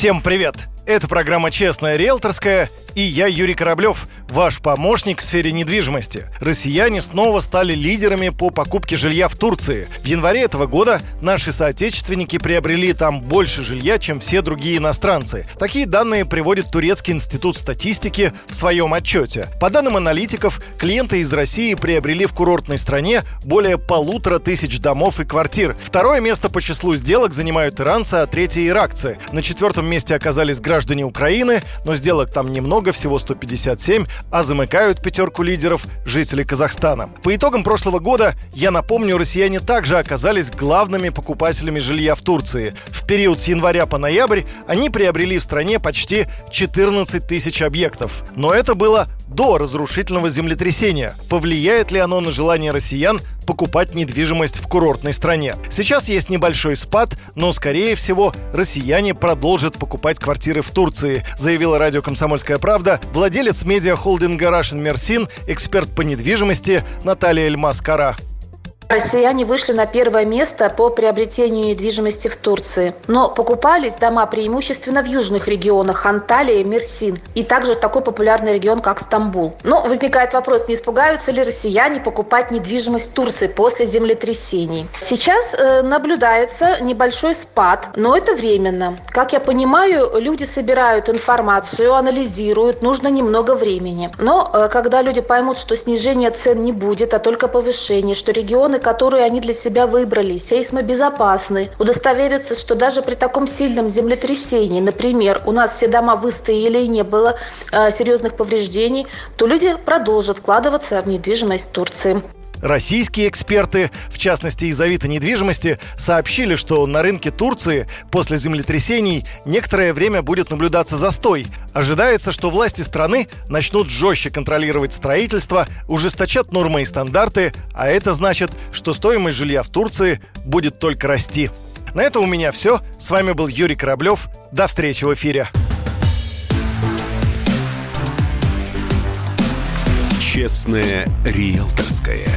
Всем привет! Это программа «Честная риэлторская» и я, Юрий Кораблев, ваш помощник в сфере недвижимости. Россияне снова стали лидерами по покупке жилья в Турции. В январе этого года наши соотечественники приобрели там больше жилья, чем все другие иностранцы. Такие данные приводит Турецкий институт статистики в своем отчете. По данным аналитиков, клиенты из России приобрели в курортной стране более полутора тысяч домов и квартир. Второе место по числу сделок занимают иранцы, а третье – иракцы. На четвертом месте оказались граждане Украины, но сделок там немного, всего 157, а замыкают пятерку лидеров жители Казахстана. По итогам прошлого года, я напомню, россияне также оказались главными покупателями жилья в Турции. В период с января по ноябрь они приобрели в стране почти 14 тысяч объектов. Но это было до разрушительного землетрясения. Повлияет ли оно на желание россиян покупать недвижимость в курортной стране? Сейчас есть небольшой спад, но, скорее всего, россияне продолжат покупать квартиры в Турции, заявила радио «Комсомольская правда» владелец медиахолдинга Russian Mersin, эксперт по недвижимости Наталья Эльмас-Кара. Россияне вышли на первое место по приобретению недвижимости в Турции. Но покупались дома преимущественно в южных регионах Анталия Мерсин. И также такой популярный регион, как Стамбул. Но возникает вопрос, не испугаются ли россияне покупать недвижимость в Турции после землетрясений. Сейчас э, наблюдается небольшой спад, но это временно. Как я понимаю, люди собирают информацию, анализируют, нужно немного времени. Но э, когда люди поймут, что снижения цен не будет, а только повышение, что регионы которые они для себя выбрали, сейсмобезопасны, удостовериться, что даже при таком сильном землетрясении, например, у нас все дома выстояли и не было э, серьезных повреждений, то люди продолжат вкладываться в недвижимость Турции. Российские эксперты, в частности из Авито недвижимости, сообщили, что на рынке Турции после землетрясений некоторое время будет наблюдаться застой. Ожидается, что власти страны начнут жестче контролировать строительство, ужесточат нормы и стандарты, а это значит, что стоимость жилья в Турции будет только расти. На это у меня все. С вами был Юрий Кораблев. До встречи в эфире. Честное риэлторское.